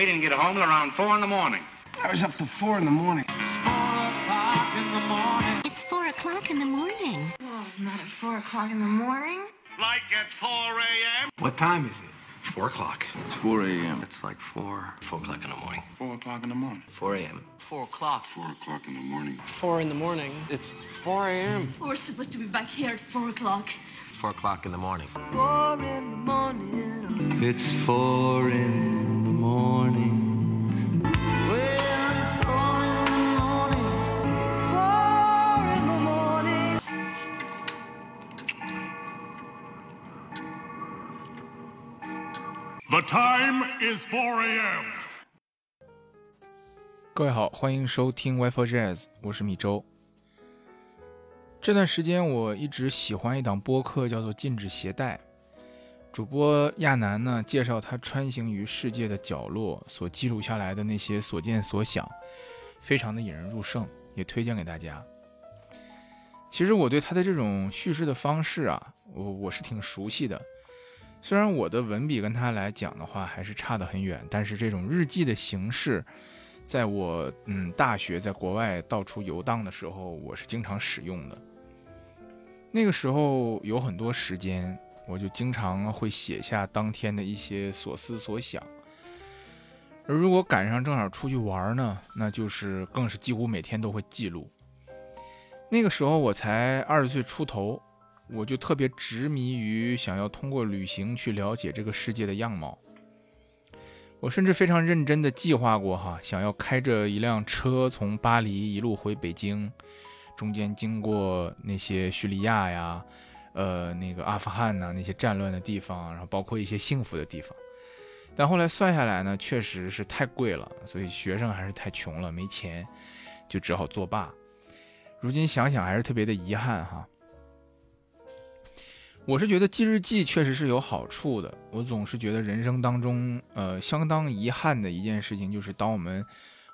We didn't get home till around four in the morning. I was up to four in the morning. It's four o'clock in the morning. It's four o'clock in the morning. Oh, not at four o'clock in the morning. Like at 4 a.m.? What time is it? Four o'clock. It's 4 a.m. It's like four, four o'clock in the morning. 4 o'clock in the morning. Four a.m. Four o'clock. 4 o'clock in the morning. Four in the morning. It's 4 a.m. We're supposed to be back here at four o'clock. Four o'clock in the morning. Four in the morning. It's four in the morning. Well, it's four in the morning. Four in the morning. The time is 4 a.m. 各位好，欢迎收听 Wi-Fi Jazz，我是米周。这段时间我一直喜欢一档播客，叫做《禁止携带》。主播亚楠呢，介绍他穿行于世界的角落所记录下来的那些所见所想，非常的引人入胜，也推荐给大家。其实我对他的这种叙事的方式啊，我我是挺熟悉的。虽然我的文笔跟他来讲的话还是差得很远，但是这种日记的形式，在我嗯大学在国外到处游荡的时候，我是经常使用的。那个时候有很多时间，我就经常会写下当天的一些所思所想。而如果赶上正好出去玩呢，那就是更是几乎每天都会记录。那个时候我才二十岁出头，我就特别执迷于想要通过旅行去了解这个世界的样貌。我甚至非常认真的计划过哈，想要开着一辆车从巴黎一路回北京，中间经过那些叙利亚呀，呃，那个阿富汗呐、那些战乱的地方，然后包括一些幸福的地方。但后来算下来呢，确实是太贵了，所以学生还是太穷了，没钱，就只好作罢。如今想想还是特别的遗憾哈。我是觉得记日记确实是有好处的。我总是觉得人生当中，呃，相当遗憾的一件事情，就是当我们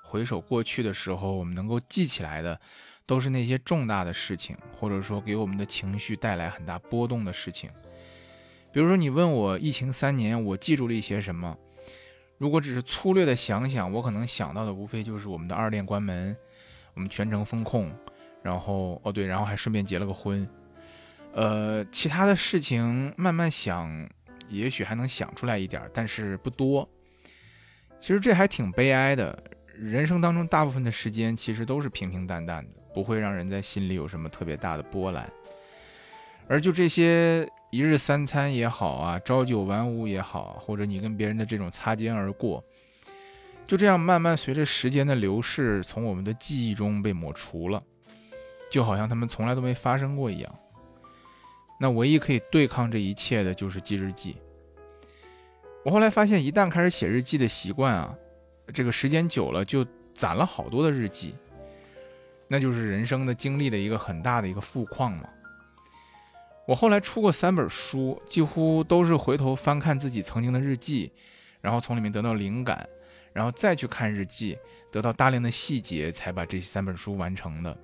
回首过去的时候，我们能够记起来的，都是那些重大的事情，或者说给我们的情绪带来很大波动的事情。比如说，你问我疫情三年，我记住了一些什么？如果只是粗略的想想，我可能想到的无非就是我们的二店关门，我们全程封控，然后哦对，然后还顺便结了个婚。呃，其他的事情慢慢想，也许还能想出来一点，但是不多。其实这还挺悲哀的。人生当中大部分的时间其实都是平平淡淡的，不会让人在心里有什么特别大的波澜。而就这些一日三餐也好啊，朝九晚五也好，或者你跟别人的这种擦肩而过，就这样慢慢随着时间的流逝，从我们的记忆中被抹除了，就好像他们从来都没发生过一样。那唯一可以对抗这一切的就是记日记。我后来发现，一旦开始写日记的习惯啊，这个时间久了就攒了好多的日记，那就是人生的经历的一个很大的一个富矿嘛。我后来出过三本书，几乎都是回头翻看自己曾经的日记，然后从里面得到灵感，然后再去看日记，得到大量的细节，才把这三本书完成的。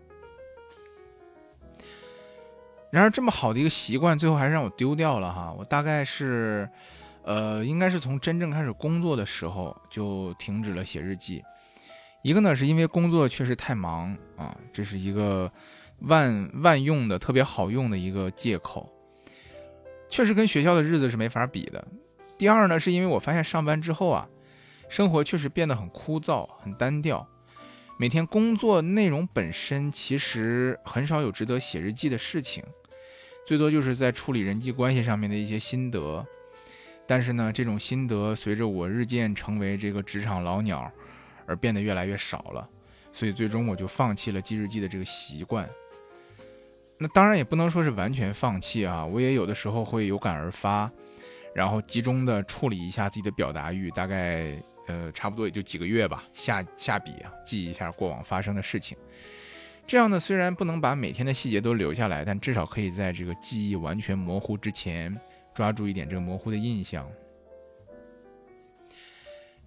然而，这么好的一个习惯，最后还是让我丢掉了哈。我大概是，呃，应该是从真正开始工作的时候就停止了写日记。一个呢，是因为工作确实太忙啊，这是一个万万用的、特别好用的一个借口，确实跟学校的日子是没法比的。第二呢，是因为我发现上班之后啊，生活确实变得很枯燥、很单调。每天工作内容本身其实很少有值得写日记的事情。最多就是在处理人际关系上面的一些心得，但是呢，这种心得随着我日渐成为这个职场老鸟，而变得越来越少了，所以最终我就放弃了记日记的这个习惯。那当然也不能说是完全放弃啊，我也有的时候会有感而发，然后集中的处理一下自己的表达欲，大概呃差不多也就几个月吧，下下笔啊，记一下过往发生的事情。这样呢，虽然不能把每天的细节都留下来，但至少可以在这个记忆完全模糊之前，抓住一点这个模糊的印象。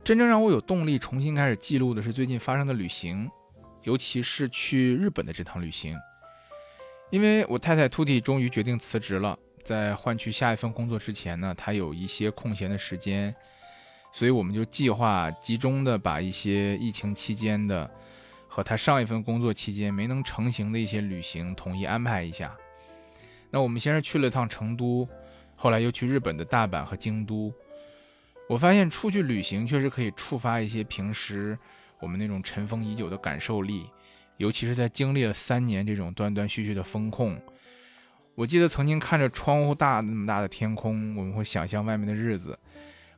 真正让我有动力重新开始记录的是最近发生的旅行，尤其是去日本的这趟旅行。因为我太太 Tuti 终于决定辞职了，在换去下一份工作之前呢，她有一些空闲的时间，所以我们就计划集中的把一些疫情期间的和他上一份工作期间没能成行的一些旅行统一安排一下。那我们先是去了趟成都，后来又去日本的大阪和京都。我发现出去旅行确实可以触发一些平时我们那种尘封已久的感受力，尤其是在经历了三年这种断断续续的风控。我记得曾经看着窗户大那么大的天空，我们会想象外面的日子，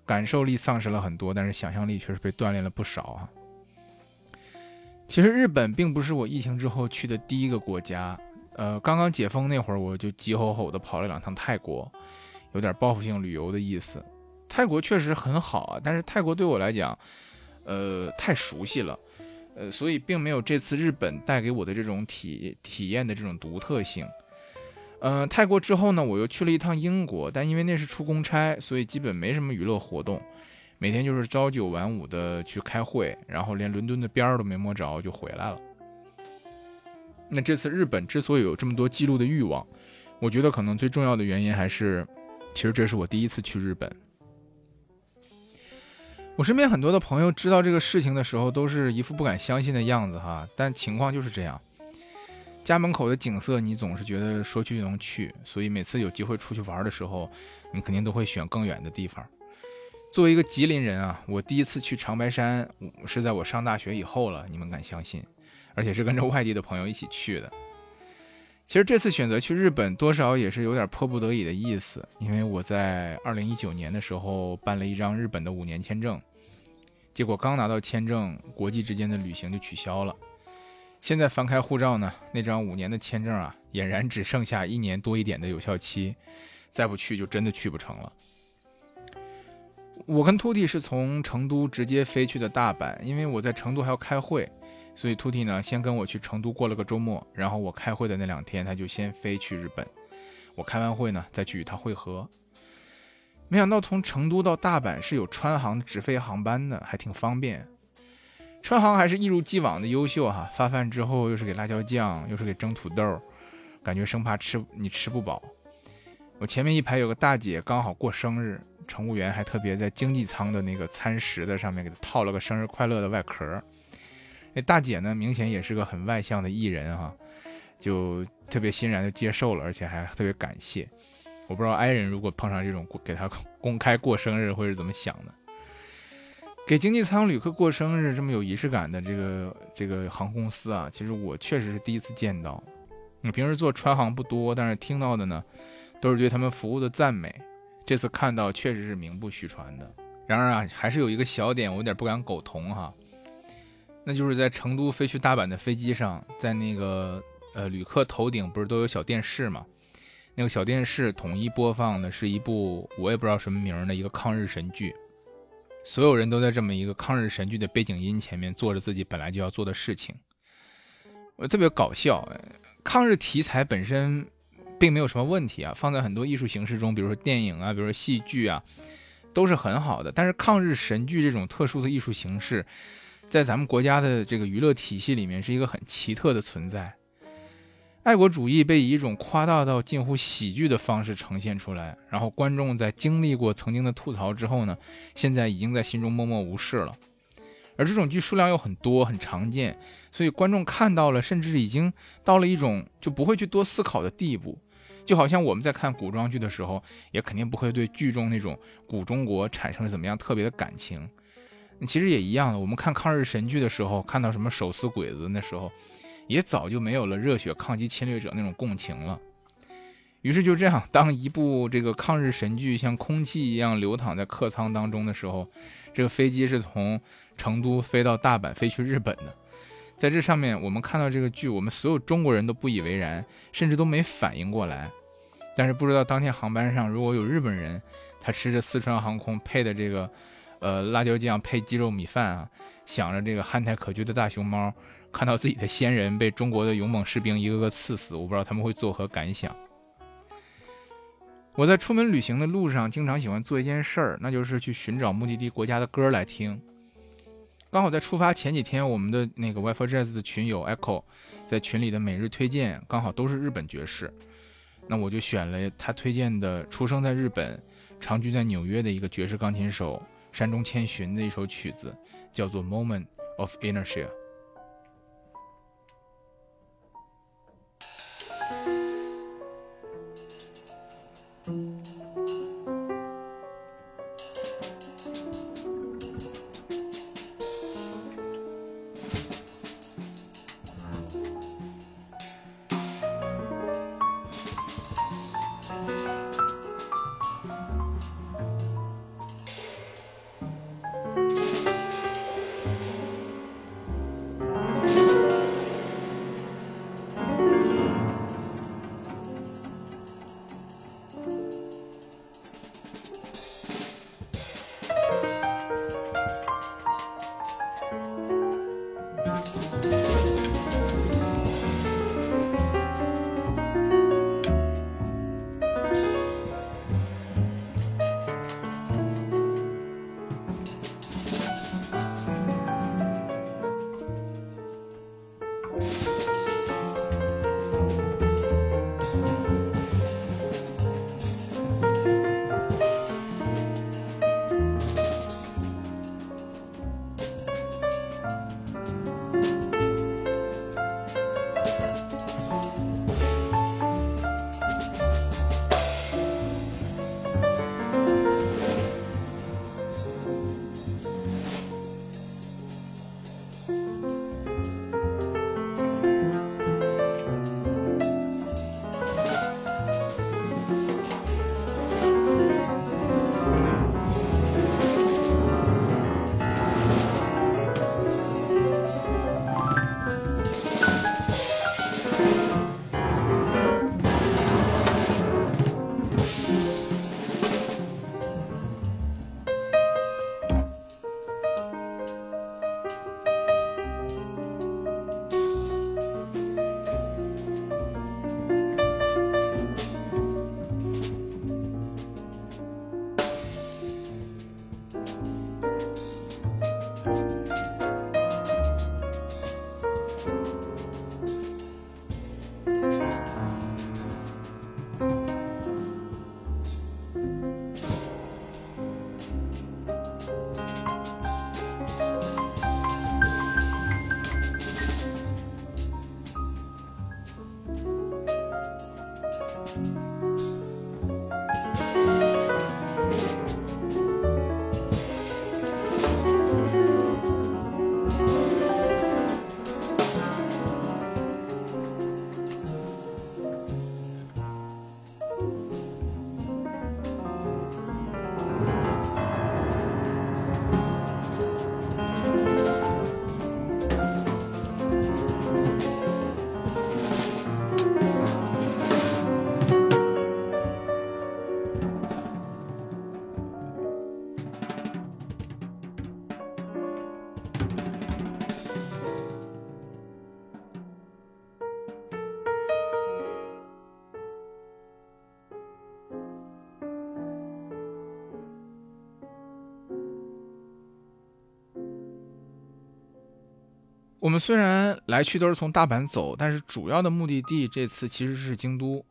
感受力丧失了很多，但是想象力确实被锻炼了不少啊。其实日本并不是我疫情之后去的第一个国家，呃，刚刚解封那会儿我就急吼吼的跑了两趟泰国，有点报复性旅游的意思。泰国确实很好啊，但是泰国对我来讲，呃，太熟悉了，呃，所以并没有这次日本带给我的这种体体验的这种独特性。呃，泰国之后呢，我又去了一趟英国，但因为那是出公差，所以基本没什么娱乐活动，每天就是朝九晚五的去开会，然后连伦敦的边儿都没摸着就回来了。那这次日本之所以有这么多记录的欲望，我觉得可能最重要的原因还是，其实这是我第一次去日本。我身边很多的朋友知道这个事情的时候，都是一副不敢相信的样子哈。但情况就是这样，家门口的景色你总是觉得说去就能去，所以每次有机会出去玩的时候，你肯定都会选更远的地方。作为一个吉林人啊，我第一次去长白山是在我上大学以后了，你们敢相信？而且是跟着外地的朋友一起去的。其实这次选择去日本，多少也是有点迫不得已的意思，因为我在二零一九年的时候办了一张日本的五年签证。结果刚拿到签证，国际之间的旅行就取消了。现在翻开护照呢，那张五年的签证啊，俨然只剩下一年多一点的有效期，再不去就真的去不成了。我跟秃弟是从成都直接飞去的大阪，因为我在成都还要开会，所以秃弟呢先跟我去成都过了个周末，然后我开会的那两天他就先飞去日本，我开完会呢再去与他会合。没想到从成都到大阪是有川航的直飞航班的，还挺方便。川航还是一如既往的优秀哈，发饭之后又是给辣椒酱，又是给蒸土豆，感觉生怕吃你吃不饱。我前面一排有个大姐刚好过生日，乘务员还特别在经济舱的那个餐食的上面给她套了个生日快乐的外壳。那大姐呢，明显也是个很外向的艺人哈，就特别欣然的接受了，而且还特别感谢。我不知道 i 人如果碰上这种给他公开过生日会是怎么想的。给经济舱旅客过生日这么有仪式感的这个这个航空公司啊，其实我确实是第一次见到。你平时坐川航不多，但是听到的呢，都是对他们服务的赞美。这次看到确实是名不虚传的。然而啊，还是有一个小点我有点不敢苟同哈，那就是在成都飞去大阪的飞机上，在那个呃旅客头顶不是都有小电视吗？那个小电视统一播放的是一部我也不知道什么名的一个抗日神剧，所有人都在这么一个抗日神剧的背景音前面做着自己本来就要做的事情，我特别搞笑。抗日题材本身并没有什么问题啊，放在很多艺术形式中，比如说电影啊，比如说戏剧啊，都是很好的。但是抗日神剧这种特殊的艺术形式，在咱们国家的这个娱乐体系里面是一个很奇特的存在。爱国主义被以一种夸大到近乎喜剧的方式呈现出来，然后观众在经历过曾经的吐槽之后呢，现在已经在心中默默无视了。而这种剧数量又很多，很常见，所以观众看到了，甚至已经到了一种就不会去多思考的地步。就好像我们在看古装剧的时候，也肯定不会对剧中那种古中国产生怎么样特别的感情。其实也一样的，我们看抗日神剧的时候，看到什么手撕鬼子那时候。也早就没有了热血抗击侵略者那种共情了。于是就这样，当一部这个抗日神剧像空气一样流淌在客舱当中的时候，这个飞机是从成都飞到大阪，飞去日本的。在这上面，我们看到这个剧，我们所有中国人都不以为然，甚至都没反应过来。但是不知道当天航班上如果有日本人，他吃着四川航空配的这个，呃，辣椒酱配鸡肉米饭啊，想着这个憨态可掬的大熊猫。看到自己的先人被中国的勇猛士兵一个个刺死，我不知道他们会作何感想。我在出门旅行的路上，经常喜欢做一件事儿，那就是去寻找目的地国家的歌来听。刚好在出发前几天，我们的那个 WiFi Jazz 的群友 Echo 在群里的每日推荐，刚好都是日本爵士，那我就选了他推荐的出生在日本、长居在纽约的一个爵士钢琴手山中千寻的一首曲子，叫做《Moment of Inertia》。我们虽然来去都是从大阪走，但是主要的目的地这次其实是京都。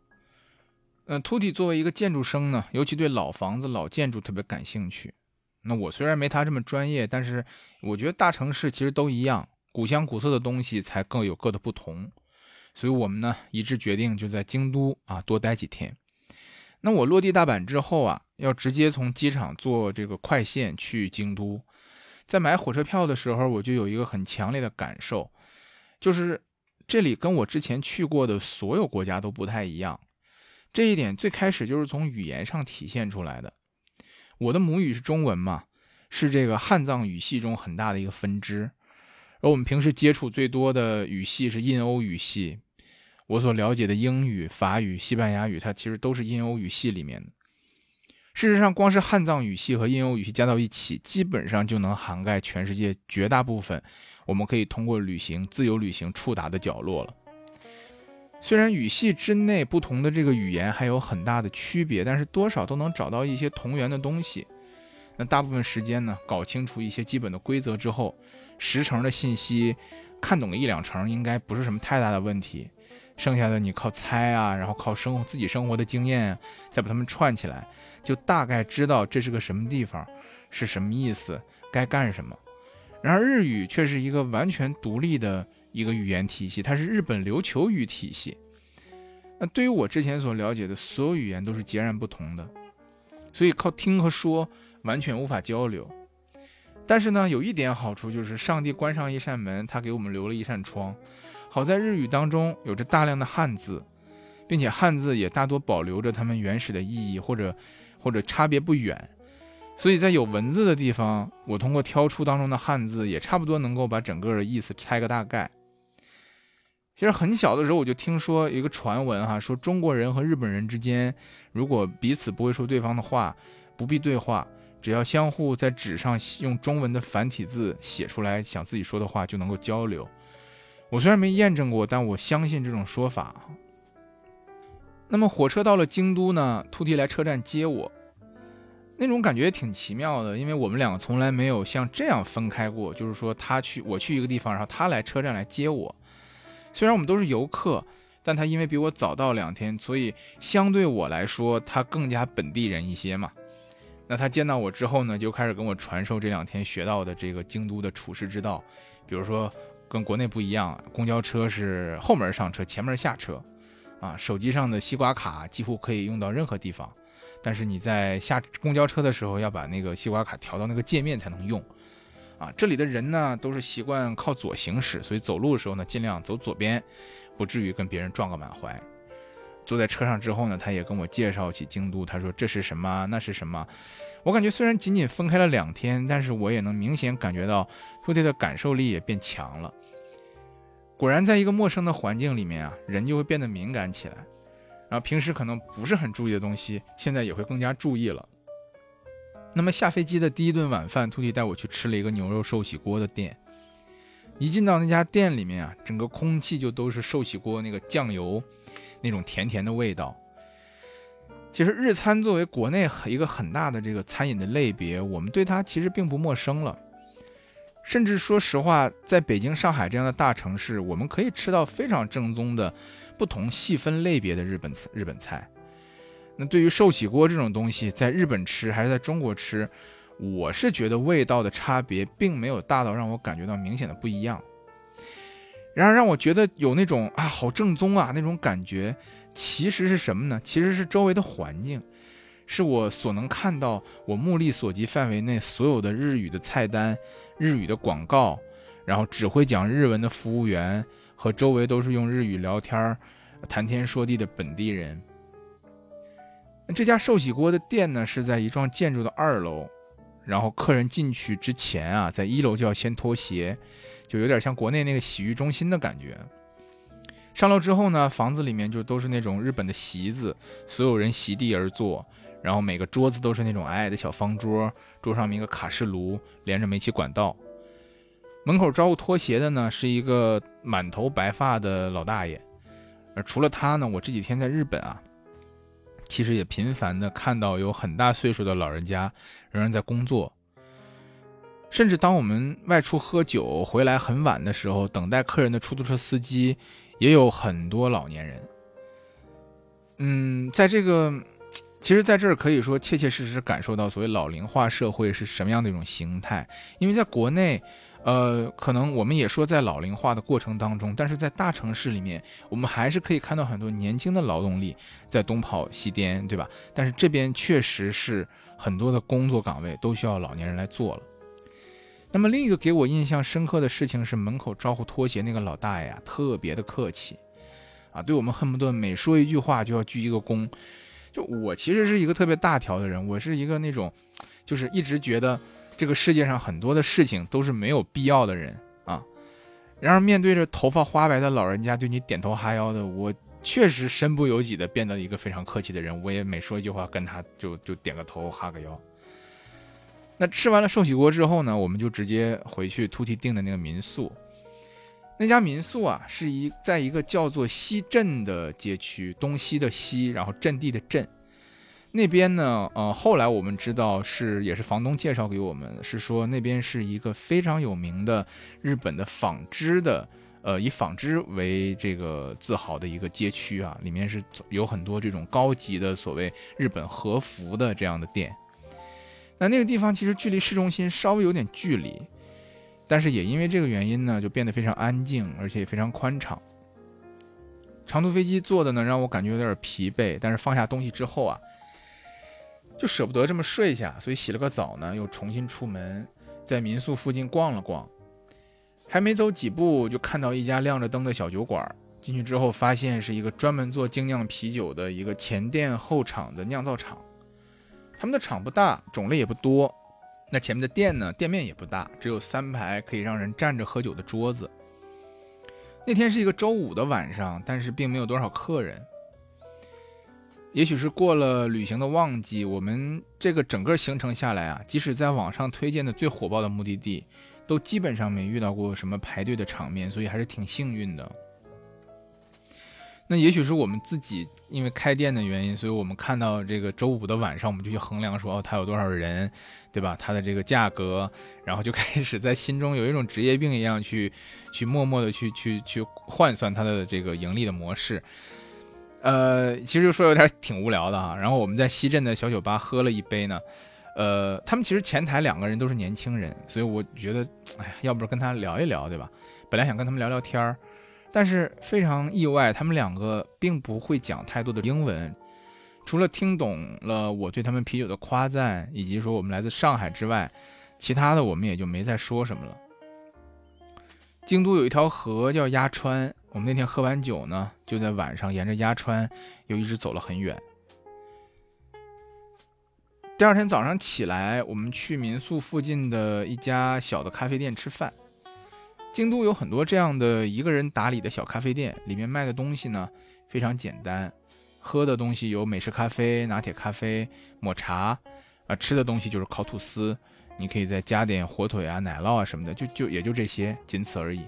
嗯，秃体作为一个建筑生呢，尤其对老房子、老建筑特别感兴趣。那我虽然没他这么专业，但是我觉得大城市其实都一样，古香古色的东西才各有各的不同。所以我们呢一致决定就在京都啊多待几天。那我落地大阪之后啊，要直接从机场坐这个快线去京都。在买火车票的时候，我就有一个很强烈的感受，就是这里跟我之前去过的所有国家都不太一样。这一点最开始就是从语言上体现出来的。我的母语是中文嘛，是这个汉藏语系中很大的一个分支，而我们平时接触最多的语系是印欧语系。我所了解的英语、法语、西班牙语，它其实都是印欧语系里面的。事实上，光是汉藏语系和印欧语系加到一起，基本上就能涵盖全世界绝大部分我们可以通过旅行、自由旅行触达的角落了。虽然语系之内不同的这个语言还有很大的区别，但是多少都能找到一些同源的东西。那大部分时间呢，搞清楚一些基本的规则之后，十成的信息看懂个一两成，应该不是什么太大的问题。剩下的你靠猜啊，然后靠生自己生活的经验，再把它们串起来。就大概知道这是个什么地方，是什么意思，该干什么。然而日语却是一个完全独立的一个语言体系，它是日本琉球语体系。那对于我之前所了解的所有语言都是截然不同的，所以靠听和说完全无法交流。但是呢，有一点好处就是上帝关上一扇门，他给我们留了一扇窗。好在日语当中有着大量的汉字，并且汉字也大多保留着它们原始的意义，或者或者差别不远。所以在有文字的地方，我通过挑出当中的汉字，也差不多能够把整个的意思猜个大概。其实很小的时候我就听说一个传闻哈，说中国人和日本人之间，如果彼此不会说对方的话，不必对话，只要相互在纸上用中文的繁体字写出来想自己说的话，就能够交流。我虽然没验证过，但我相信这种说法。那么火车到了京都呢，兔弟来车站接我，那种感觉挺奇妙的，因为我们两个从来没有像这样分开过，就是说他去我去一个地方，然后他来车站来接我。虽然我们都是游客，但他因为比我早到两天，所以相对我来说，他更加本地人一些嘛。那他见到我之后呢，就开始跟我传授这两天学到的这个京都的处世之道，比如说跟国内不一样，公交车是后门上车，前门下车，啊，手机上的西瓜卡几乎可以用到任何地方，但是你在下公交车的时候要把那个西瓜卡调到那个界面才能用。啊，这里的人呢都是习惯靠左行驶，所以走路的时候呢尽量走左边，不至于跟别人撞个满怀。坐在车上之后呢，他也跟我介绍起京都，他说这是什么，那是什么。我感觉虽然仅仅分开了两天，但是我也能明显感觉到兔弟的感受力也变强了。果然，在一个陌生的环境里面啊，人就会变得敏感起来，然后平时可能不是很注意的东西，现在也会更加注意了。那么下飞机的第一顿晚饭，兔弟带我去吃了一个牛肉寿喜锅的店。一进到那家店里面啊，整个空气就都是寿喜锅那个酱油那种甜甜的味道。其实日餐作为国内一个很大的这个餐饮的类别，我们对它其实并不陌生了。甚至说实话，在北京、上海这样的大城市，我们可以吃到非常正宗的不同细分类别的日本日本菜。那对于寿喜锅这种东西，在日本吃还是在中国吃，我是觉得味道的差别并没有大到让我感觉到明显的不一样。然而让我觉得有那种啊好正宗啊那种感觉，其实是什么呢？其实是周围的环境，是我所能看到我目力所及范围内所有的日语的菜单、日语的广告，然后只会讲日文的服务员和周围都是用日语聊天、谈天说地的本地人。这家寿喜锅的店呢，是在一幢建筑的二楼，然后客人进去之前啊，在一楼就要先脱鞋，就有点像国内那个洗浴中心的感觉。上楼之后呢，房子里面就都是那种日本的席子，所有人席地而坐，然后每个桌子都是那种矮矮的小方桌，桌上面一个卡式炉，连着煤气管道。门口招呼拖鞋的呢，是一个满头白发的老大爷。而除了他呢，我这几天在日本啊。其实也频繁的看到有很大岁数的老人家仍然在工作，甚至当我们外出喝酒回来很晚的时候，等待客人的出租车司机也有很多老年人。嗯，在这个，其实在这儿可以说切切实实感受到所谓老龄化社会是什么样的一种形态，因为在国内。呃，可能我们也说在老龄化的过程当中，但是在大城市里面，我们还是可以看到很多年轻的劳动力在东跑西颠，对吧？但是这边确实是很多的工作岗位都需要老年人来做了。那么另一个给我印象深刻的事情是，门口招呼拖鞋那个老大爷啊，特别的客气，啊，对我们恨不得每说一句话就要鞠一个躬。就我其实是一个特别大条的人，我是一个那种，就是一直觉得。这个世界上很多的事情都是没有必要的人啊，然而面对着头发花白的老人家对你点头哈腰的，我确实身不由己的变得一个非常客气的人。我也每说一句话跟他就就点个头哈个腰。那吃完了寿喜锅之后呢，我们就直接回去突提订的那个民宿。那家民宿啊，是一在一个叫做西镇的街区，东西的西，然后镇地的镇。那边呢？呃，后来我们知道是也是房东介绍给我们，是说那边是一个非常有名的日本的纺织的，呃，以纺织为这个自豪的一个街区啊，里面是有很多这种高级的所谓日本和服的这样的店。那那个地方其实距离市中心稍微有点距离，但是也因为这个原因呢，就变得非常安静，而且也非常宽敞。长途飞机坐的呢，让我感觉有点疲惫，但是放下东西之后啊，就舍不得这么睡下，所以洗了个澡呢，又重新出门，在民宿附近逛了逛。还没走几步，就看到一家亮着灯的小酒馆。进去之后，发现是一个专门做精酿啤酒的一个前店后厂的酿造厂。他们的厂不大，种类也不多。那前面的店呢，店面也不大，只有三排可以让人站着喝酒的桌子。那天是一个周五的晚上，但是并没有多少客人。也许是过了旅行的旺季，我们这个整个行程下来啊，即使在网上推荐的最火爆的目的地，都基本上没遇到过什么排队的场面，所以还是挺幸运的。那也许是我们自己因为开店的原因，所以我们看到这个周五的晚上，我们就去衡量说，哦，它有多少人，对吧？它的这个价格，然后就开始在心中有一种职业病一样去，去默默的去去去换算它的这个盈利的模式。呃，其实说有点挺无聊的哈。然后我们在西镇的小酒吧喝了一杯呢，呃，他们其实前台两个人都是年轻人，所以我觉得，哎呀，要不是跟他聊一聊，对吧？本来想跟他们聊聊天儿。但是非常意外，他们两个并不会讲太多的英文，除了听懂了我对他们啤酒的夸赞，以及说我们来自上海之外，其他的我们也就没再说什么了。京都有一条河叫鸭川，我们那天喝完酒呢，就在晚上沿着鸭川又一直走了很远。第二天早上起来，我们去民宿附近的一家小的咖啡店吃饭。京都有很多这样的一个人打理的小咖啡店，里面卖的东西呢非常简单，喝的东西有美式咖啡、拿铁咖啡、抹茶，啊，吃的东西就是烤吐司，你可以再加点火腿啊、奶酪啊什么的，就就也就这些，仅此而已。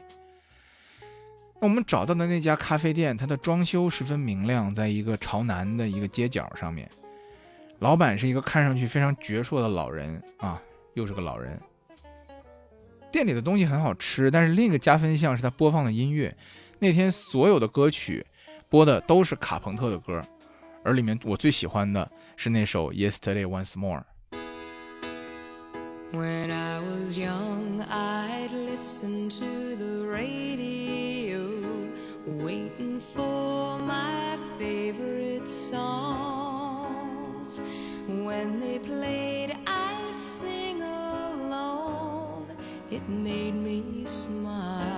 那我们找到的那家咖啡店，它的装修十分明亮，在一个朝南的一个街角上面，老板是一个看上去非常矍铄的老人啊，又是个老人。店里的东西很好吃，但是另一个加分项是他播放的音乐。那天所有的歌曲播的都是卡朋特的歌，而里面我最喜欢的是那首《Yesterday Once More》。When I was young, I'd listen to the radio, waiting for my favorite songs. When they played, I'd sing along. It made me smile.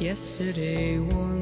yesterday one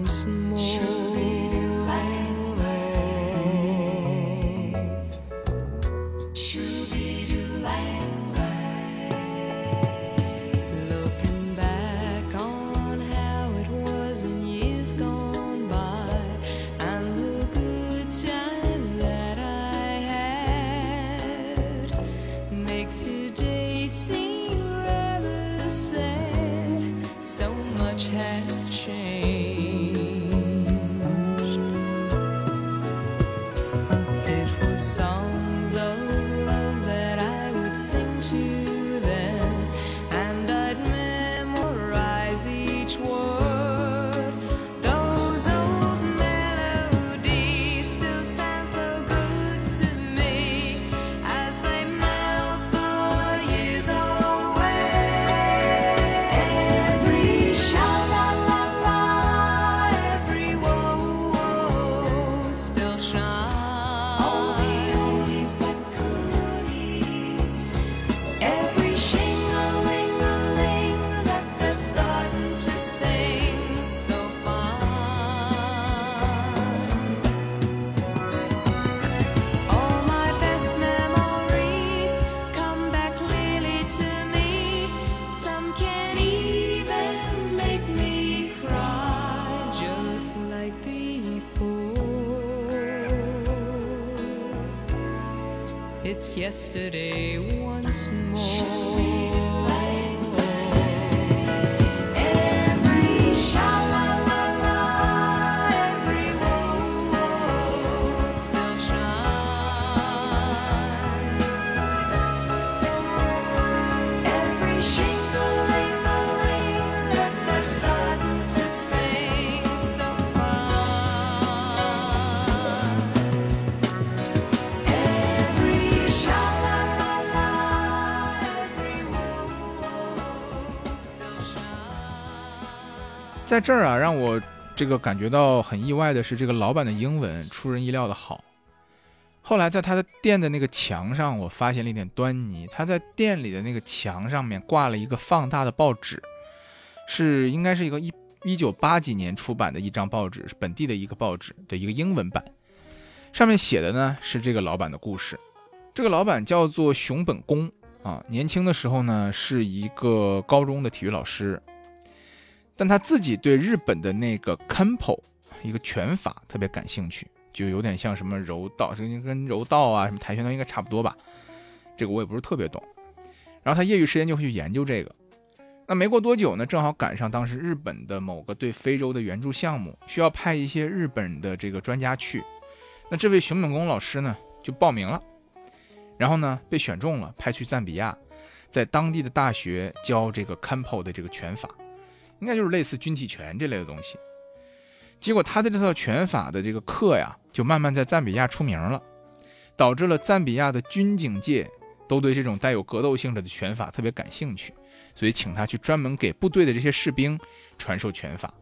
yesterday 在这儿啊，让我这个感觉到很意外的是，这个老板的英文出人意料的好。后来在他的店的那个墙上，我发现了一点端倪。他在店里的那个墙上面挂了一个放大的报纸，是应该是一个一一九八几年出版的一张报纸，是本地的一个报纸的一个英文版。上面写的呢是这个老板的故事。这个老板叫做熊本公啊，年轻的时候呢是一个高中的体育老师，但他自己对日本的那个 Kempo 一个拳法特别感兴趣，就有点像什么柔道，这跟柔道啊什么跆拳道应该差不多吧，这个我也不是特别懂。然后他业余时间就会去研究这个。那没过多久呢，正好赶上当时日本的某个对非洲的援助项目，需要派一些日本的这个专家去。那这位熊本公老师呢就报名了，然后呢被选中了，派去赞比亚，在当地的大学教这个 Kempo 的这个拳法。应该就是类似军体拳这类的东西。结果他的这套拳法的这个课呀，就慢慢在赞比亚出名了，导致了赞比亚的军警界都对这种带有格斗性质的拳法特别感兴趣，所以请他去专门给部队的这些士兵传授拳法。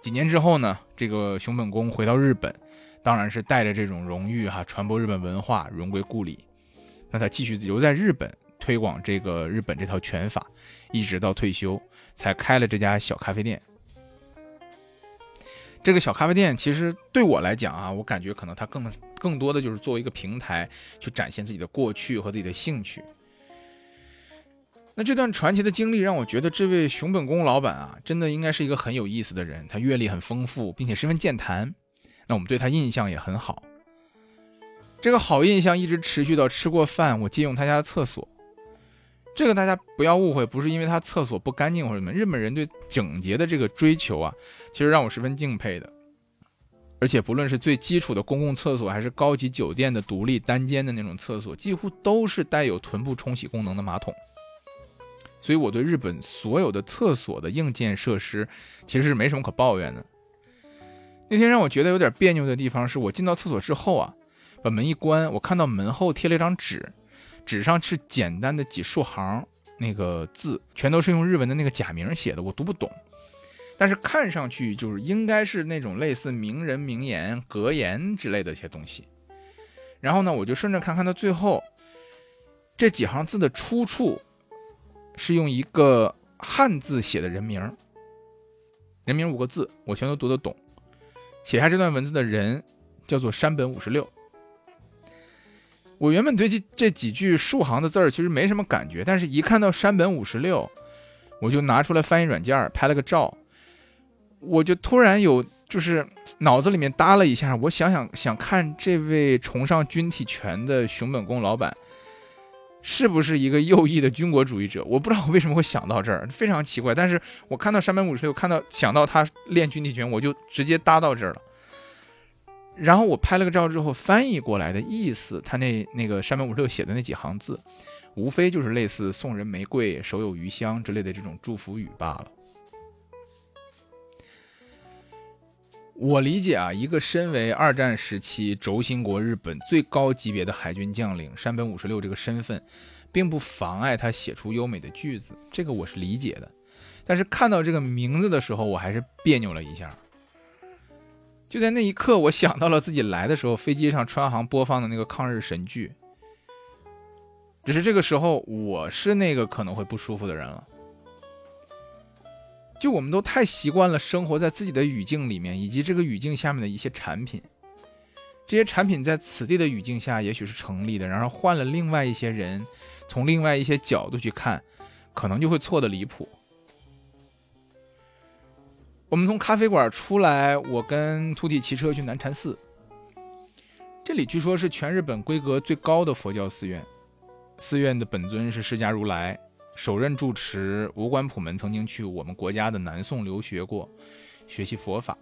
几年之后呢，这个熊本公回到日本，当然是带着这种荣誉哈，传播日本文化，荣归故里。那他继续留在日本推广这个日本这套拳法，一直到退休。才开了这家小咖啡店。这个小咖啡店其实对我来讲啊，我感觉可能它更更多的就是作为一个平台，去展现自己的过去和自己的兴趣。那这段传奇的经历让我觉得，这位熊本公老板啊，真的应该是一个很有意思的人。他阅历很丰富，并且十分健谈。那我们对他印象也很好。这个好印象一直持续到吃过饭，我借用他家的厕所。这个大家不要误会，不是因为他厕所不干净或者什么。日本人对整洁的这个追求啊，其实让我十分敬佩的。而且不论是最基础的公共厕所，还是高级酒店的独立单间的那种厕所，几乎都是带有臀部冲洗功能的马桶。所以我对日本所有的厕所的硬件设施其实是没什么可抱怨的。那天让我觉得有点别扭的地方是我进到厕所之后啊，把门一关，我看到门后贴了一张纸。纸上是简单的几竖行，那个字全都是用日文的那个假名写的，我读不懂。但是看上去就是应该是那种类似名人名言、格言之类的一些东西。然后呢，我就顺着看看到最后，这几行字的出处是用一个汉字写的人名，人名五个字，我全都读得懂。写下这段文字的人叫做山本五十六。我原本对这这几句数行的字儿其实没什么感觉，但是一看到山本五十六，我就拿出来翻译软件拍了个照，我就突然有就是脑子里面搭了一下，我想想想看这位崇尚军体拳的熊本宫老板，是不是一个右翼的军国主义者？我不知道我为什么会想到这儿，非常奇怪。但是我看到山本五十六，看到想到他练军体拳，我就直接搭到这儿了。然后我拍了个照之后，翻译过来的意思，他那那个山本五十六写的那几行字，无非就是类似“送人玫瑰，手有余香”之类的这种祝福语罢了。我理解啊，一个身为二战时期轴心国日本最高级别的海军将领山本五十六这个身份，并不妨碍他写出优美的句子，这个我是理解的。但是看到这个名字的时候，我还是别扭了一下。就在那一刻，我想到了自己来的时候飞机上川航播放的那个抗日神剧。只是这个时候，我是那个可能会不舒服的人了。就我们都太习惯了生活在自己的语境里面，以及这个语境下面的一些产品。这些产品在此地的语境下也许是成立的，然后换了另外一些人，从另外一些角度去看，可能就会错的离谱。我们从咖啡馆出来，我跟秃体骑车去南禅寺。这里据说是全日本规格最高的佛教寺院，寺院的本尊是释迦如来，首任住持无关普门曾经去我们国家的南宋留学过，学习佛法。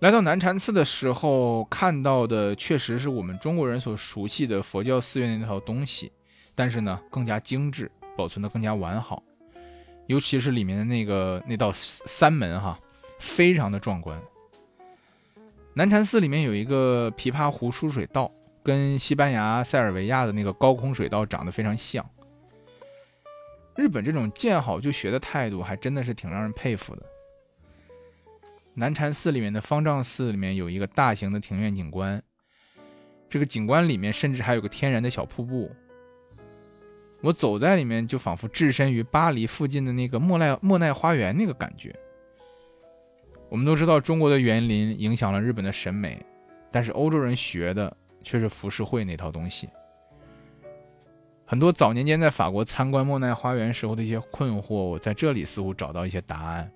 来到南禅寺的时候，看到的确实是我们中国人所熟悉的佛教寺院那套东西，但是呢，更加精致，保存的更加完好。尤其是里面的那个那道三门哈，非常的壮观。南禅寺里面有一个琵琶湖输水道，跟西班牙塞尔维亚的那个高空水道长得非常像。日本这种见好就学的态度，还真的是挺让人佩服的。南禅寺里面的方丈寺里面有一个大型的庭院景观，这个景观里面甚至还有个天然的小瀑布。我走在里面，就仿佛置身于巴黎附近的那个莫奈莫奈花园那个感觉。我们都知道中国的园林影响了日本的审美，但是欧洲人学的却是浮世绘那套东西。很多早年间在法国参观莫奈花园时候的一些困惑，我在这里似乎找到一些答案。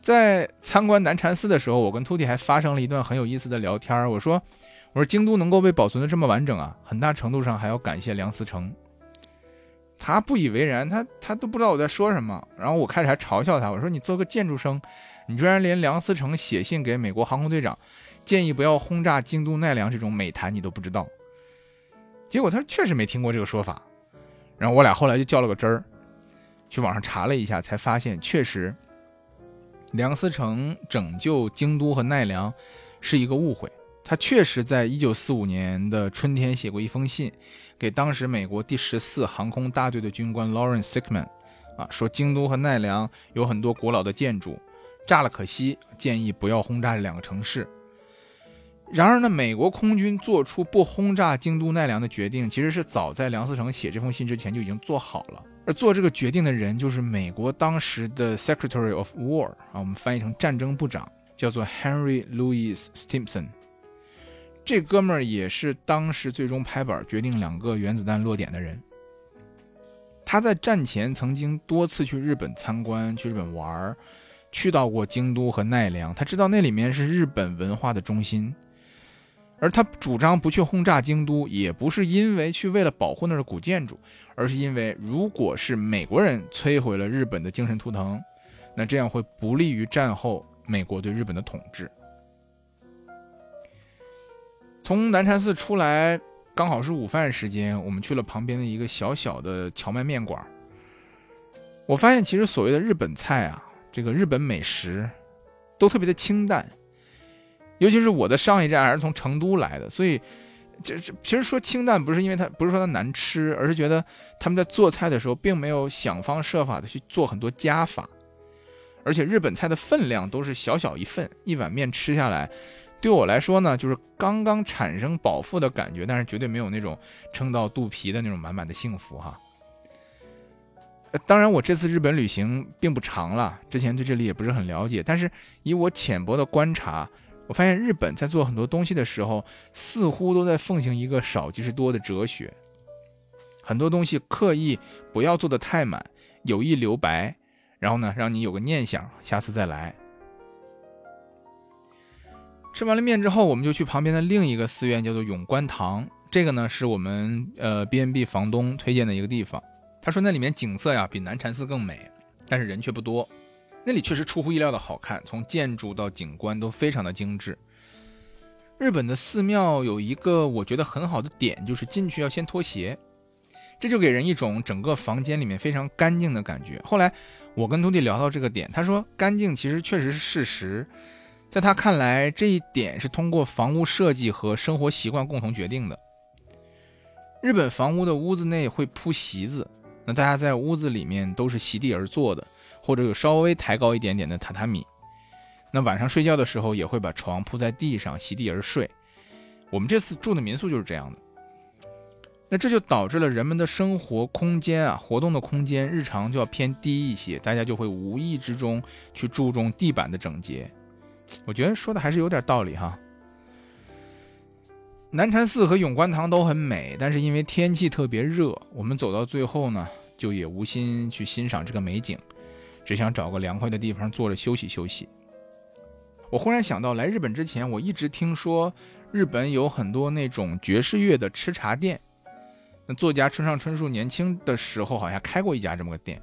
在参观南禅寺的时候，我跟秃弟还发生了一段很有意思的聊天。我说：“我说京都能够被保存的这么完整啊，很大程度上还要感谢梁思成。”他不以为然，他他都不知道我在说什么。然后我开始还嘲笑他，我说：“你做个建筑生，你居然连梁思成写信给美国航空队长，建议不要轰炸京都奈良这种美谈你都不知道。”结果他确实没听过这个说法。然后我俩后来就较了个真儿，去网上查了一下，才发现确实梁思成拯救京都和奈良是一个误会。他确实在一九四五年的春天写过一封信。给当时美国第十四航空大队的军官 Lawrence Sickman，啊，说京都和奈良有很多古老的建筑，炸了可惜，建议不要轰炸这两个城市。然而呢，美国空军做出不轰炸京都奈良的决定，其实是早在梁思成写这封信之前就已经做好了。而做这个决定的人就是美国当时的 Secretary of War，啊，我们翻译成战争部长，叫做 Henry Louis Stimson。这哥们儿也是当时最终拍板决定两个原子弹落点的人。他在战前曾经多次去日本参观，去日本玩儿，去到过京都和奈良。他知道那里面是日本文化的中心，而他主张不去轰炸京都，也不是因为去为了保护那儿的古建筑，而是因为如果是美国人摧毁了日本的精神图腾，那这样会不利于战后美国对日本的统治。从南禅寺出来，刚好是午饭时间，我们去了旁边的一个小小的荞麦面馆。我发现，其实所谓的日本菜啊，这个日本美食，都特别的清淡。尤其是我的上一站还是从成都来的，所以这这其实说清淡，不是因为它不是说它难吃，而是觉得他们在做菜的时候，并没有想方设法的去做很多加法，而且日本菜的分量都是小小一份，一碗面吃下来。对我来说呢，就是刚刚产生饱腹的感觉，但是绝对没有那种撑到肚皮的那种满满的幸福哈。当然，我这次日本旅行并不长了，之前对这里也不是很了解，但是以我浅薄的观察，我发现日本在做很多东西的时候，似乎都在奉行一个少即是多的哲学，很多东西刻意不要做的太满，有意留白，然后呢，让你有个念想，下次再来。吃完了面之后，我们就去旁边的另一个寺院，叫做永观堂。这个呢，是我们呃 B N B 房东推荐的一个地方。他说那里面景色呀比南禅寺更美，但是人却不多。那里确实出乎意料的好看，从建筑到景观都非常的精致。日本的寺庙有一个我觉得很好的点，就是进去要先脱鞋，这就给人一种整个房间里面非常干净的感觉。后来我跟徒弟聊到这个点，他说干净其实确实是事实。在他看来，这一点是通过房屋设计和生活习惯共同决定的。日本房屋的屋子内会铺席子，那大家在屋子里面都是席地而坐的，或者有稍微抬高一点点的榻榻米。那晚上睡觉的时候也会把床铺在地上，席地而睡。我们这次住的民宿就是这样的。那这就导致了人们的生活空间啊，活动的空间日常就要偏低一些，大家就会无意之中去注重地板的整洁。我觉得说的还是有点道理哈。南禅寺和永观堂都很美，但是因为天气特别热，我们走到最后呢，就也无心去欣赏这个美景，只想找个凉快的地方坐着休息休息。我忽然想到，来日本之前，我一直听说日本有很多那种爵士乐的吃茶店。那作家村上春树年轻的时候好像开过一家这么个店。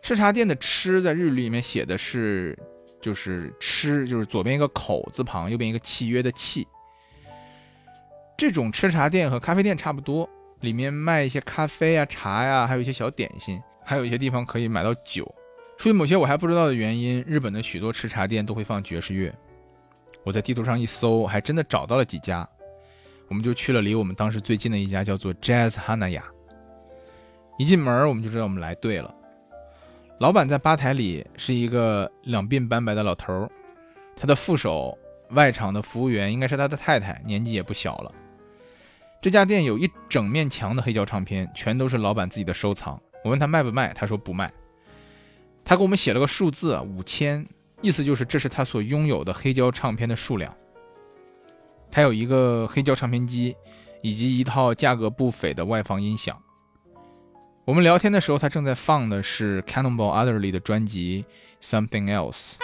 吃茶店的“吃”在日语里面写的是，就是吃，就是左边一个口字旁，右边一个契约的“契”。这种吃茶店和咖啡店差不多，里面卖一些咖啡啊、茶呀、还有一些小点心，还有一些地方可以买到酒。出于某些我还不知道的原因，日本的许多吃茶店都会放爵士乐。我在地图上一搜，还真的找到了几家。我们就去了离我们当时最近的一家，叫做 Jazz Hanaya。一进门我们就知道我们来对了。老板在吧台里是一个两鬓斑白的老头儿，他的副手外场的服务员应该是他的太太，年纪也不小了。这家店有一整面墙的黑胶唱片，全都是老板自己的收藏。我问他卖不卖，他说不卖。他给我们写了个数字五千，意思就是这是他所拥有的黑胶唱片的数量。他有一个黑胶唱片机，以及一套价格不菲的外放音响。我们聊天的时候，他正在放的是 Cannonball Adderley 的专辑《Something Else》。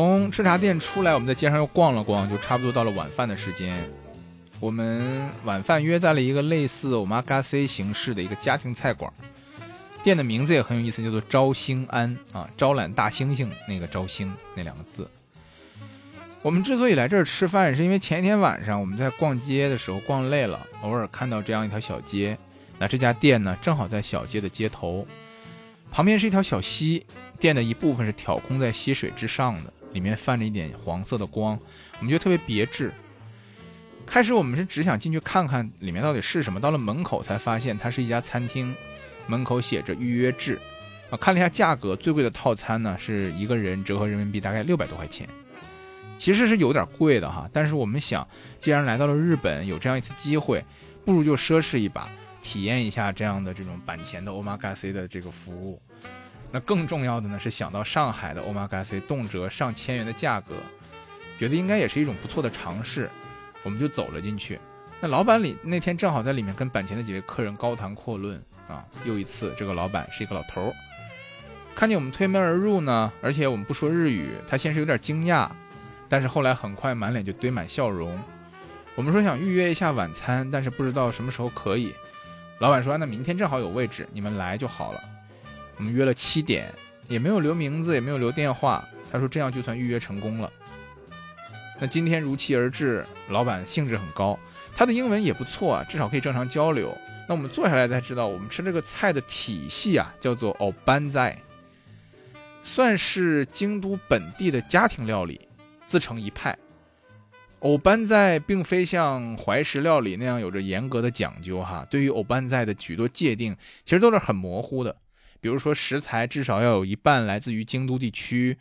从吃茶店出来，我们在街上又逛了逛，就差不多到了晚饭的时间。我们晚饭约在了一个类似 omakase 形式的一个家庭菜馆，店的名字也很有意思，叫做招兴安啊，招揽大猩猩那个招兴那两个字。我们之所以来这儿吃饭，是因为前一天晚上我们在逛街的时候逛累了，偶尔看到这样一条小街。那这家店呢，正好在小街的街头，旁边是一条小溪，店的一部分是挑空在溪水之上的，里面泛着一点黄色的光，我们觉得特别别致。开始我们是只想进去看看里面到底是什么，到了门口才发现它是一家餐厅，门口写着预约制。啊，看了一下价格，最贵的套餐呢是一个人折合人民币大概六百多块钱，其实是有点贵的哈。但是我们想，既然来到了日本，有这样一次机会，不如就奢侈一把。体验一下这样的这种板前的 omakase 的这个服务，那更重要的呢是想到上海的 omakase 动辄上千元的价格，觉得应该也是一种不错的尝试，我们就走了进去。那老板里那天正好在里面跟板前的几位客人高谈阔论啊，又一次这个老板是一个老头儿，看见我们推门而入呢，而且我们不说日语，他先是有点惊讶，但是后来很快满脸就堆满笑容。我们说想预约一下晚餐，但是不知道什么时候可以。老板说：“那明天正好有位置，你们来就好了。”我们约了七点，也没有留名字，也没有留电话。他说：“这样就算预约成功了。”那今天如期而至，老板兴致很高，他的英文也不错啊，至少可以正常交流。那我们坐下来才知道，我们吃这个菜的体系啊，叫做欧班在，算是京都本地的家庭料理，自成一派。欧班在并非像怀石料理那样有着严格的讲究哈，对于欧班在的许多界定其实都是很模糊的。比如说食材至少要有一半来自于京都地区，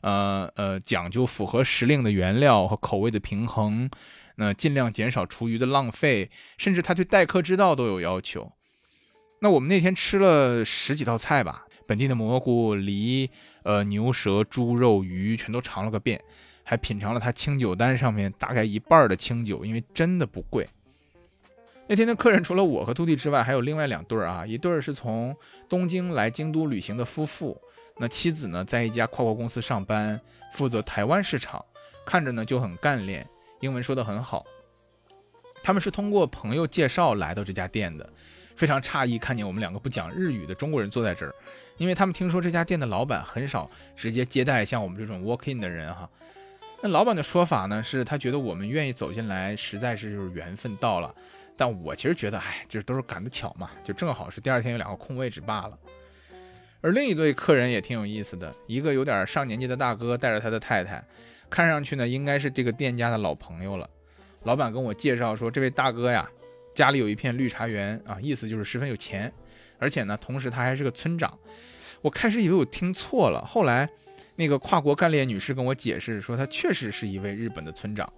呃呃，讲究符合时令的原料和口味的平衡，那尽量减少厨余的浪费，甚至他对待客之道都有要求。那我们那天吃了十几道菜吧，本地的蘑菇、梨、呃牛舌、猪肉、鱼全都尝了个遍。还品尝了他清酒单上面大概一半的清酒，因为真的不贵。那天的客人除了我和徒弟之外，还有另外两对儿啊，一对儿是从东京来京都旅行的夫妇，那妻子呢在一家跨国公司上班，负责台湾市场，看着呢就很干练，英文说得很好。他们是通过朋友介绍来到这家店的，非常诧异看见我们两个不讲日语的中国人坐在这儿，因为他们听说这家店的老板很少直接接待像我们这种 walk in 的人哈。那老板的说法呢，是他觉得我们愿意走进来，实在是就是缘分到了。但我其实觉得，哎，这都是赶得巧嘛，就正好是第二天有两个空位置罢了。而另一对客人也挺有意思的，一个有点上年纪的大哥带着他的太太，看上去呢应该是这个店家的老朋友了。老板跟我介绍说，这位大哥呀，家里有一片绿茶园啊，意思就是十分有钱，而且呢，同时他还是个村长。我开始以为我听错了，后来。那个跨国干练女士跟我解释说，他确实是一位日本的村长。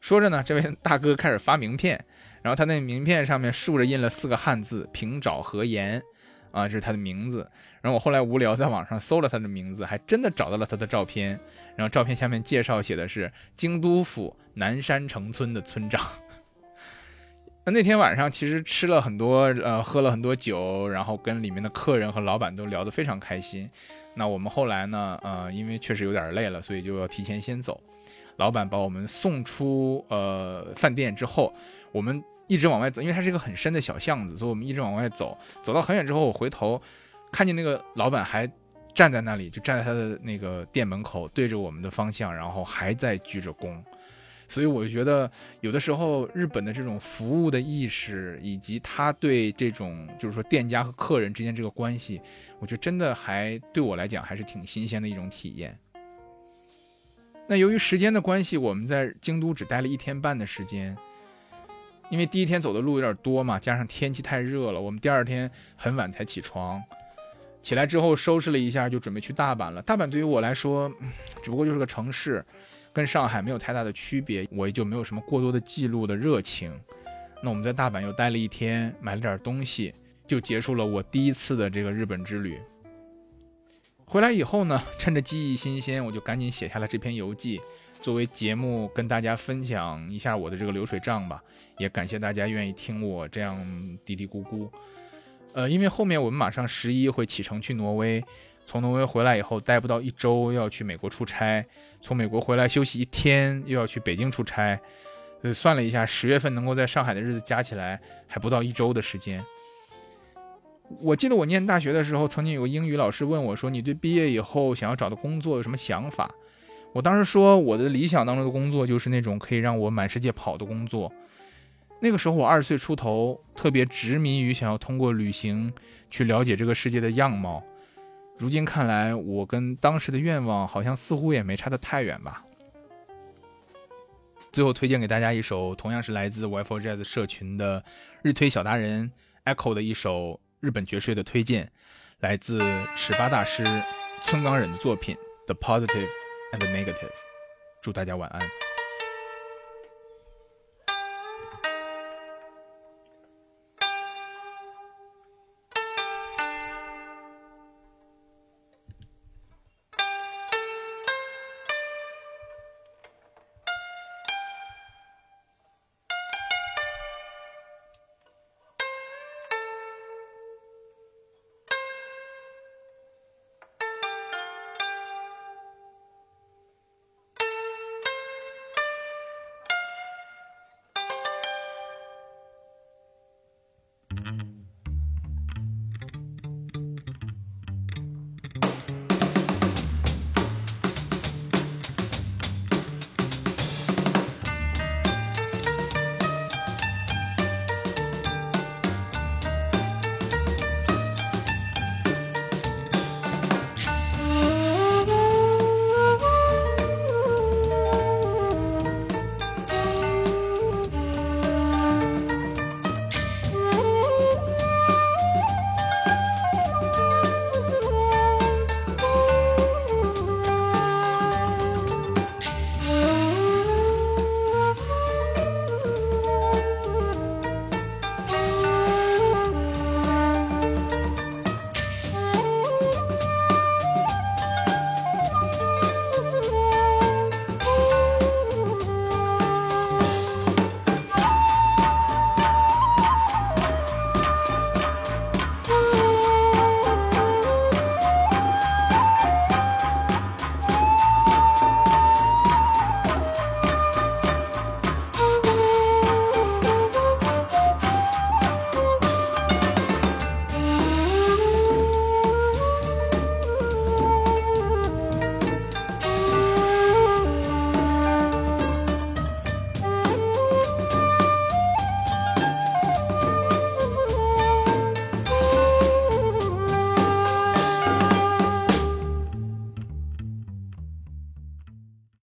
说着呢，这位大哥开始发名片，然后他那名片上面竖着印了四个汉字“平沼和言”，啊，这是他的名字。然后我后来无聊在网上搜了他的名字，还真的找到了他的照片。然后照片下面介绍写的是京都府南山城村的村长。那那天晚上其实吃了很多，呃，喝了很多酒，然后跟里面的客人和老板都聊得非常开心。那我们后来呢？呃，因为确实有点累了，所以就要提前先走。老板把我们送出呃饭店之后，我们一直往外走，因为它是一个很深的小巷子，所以我们一直往外走。走到很远之后，我回头看见那个老板还站在那里，就站在他的那个店门口，对着我们的方向，然后还在鞠着躬。所以我就觉得，有的时候日本的这种服务的意识，以及他对这种就是说店家和客人之间这个关系，我觉得真的还对我来讲还是挺新鲜的一种体验。那由于时间的关系，我们在京都只待了一天半的时间，因为第一天走的路有点多嘛，加上天气太热了，我们第二天很晚才起床。起来之后收拾了一下，就准备去大阪了。大阪对于我来说，只不过就是个城市。跟上海没有太大的区别，我也就没有什么过多的记录的热情。那我们在大阪又待了一天，买了点东西，就结束了我第一次的这个日本之旅。回来以后呢，趁着记忆新鲜，我就赶紧写下了这篇游记，作为节目跟大家分享一下我的这个流水账吧。也感谢大家愿意听我这样嘀嘀咕咕。呃，因为后面我们马上十一会启程去挪威。从挪威回来以后待不到一周，又要去美国出差；从美国回来休息一天，又要去北京出差。呃，算了一下，十月份能够在上海的日子加起来还不到一周的时间。我记得我念大学的时候，曾经有个英语老师问我说：“你对毕业以后想要找的工作有什么想法？”我当时说，我的理想当中的工作就是那种可以让我满世界跑的工作。那个时候我二十岁出头，特别执迷于想要通过旅行去了解这个世界的样貌。如今看来，我跟当时的愿望好像似乎也没差得太远吧。最后推荐给大家一首，同样是来自 Y4 Jazz 社群的日推小达人 Echo 的一首日本爵士乐的推荐，来自尺八大师村冈忍的作品《The Positive and the Negative》。祝大家晚安。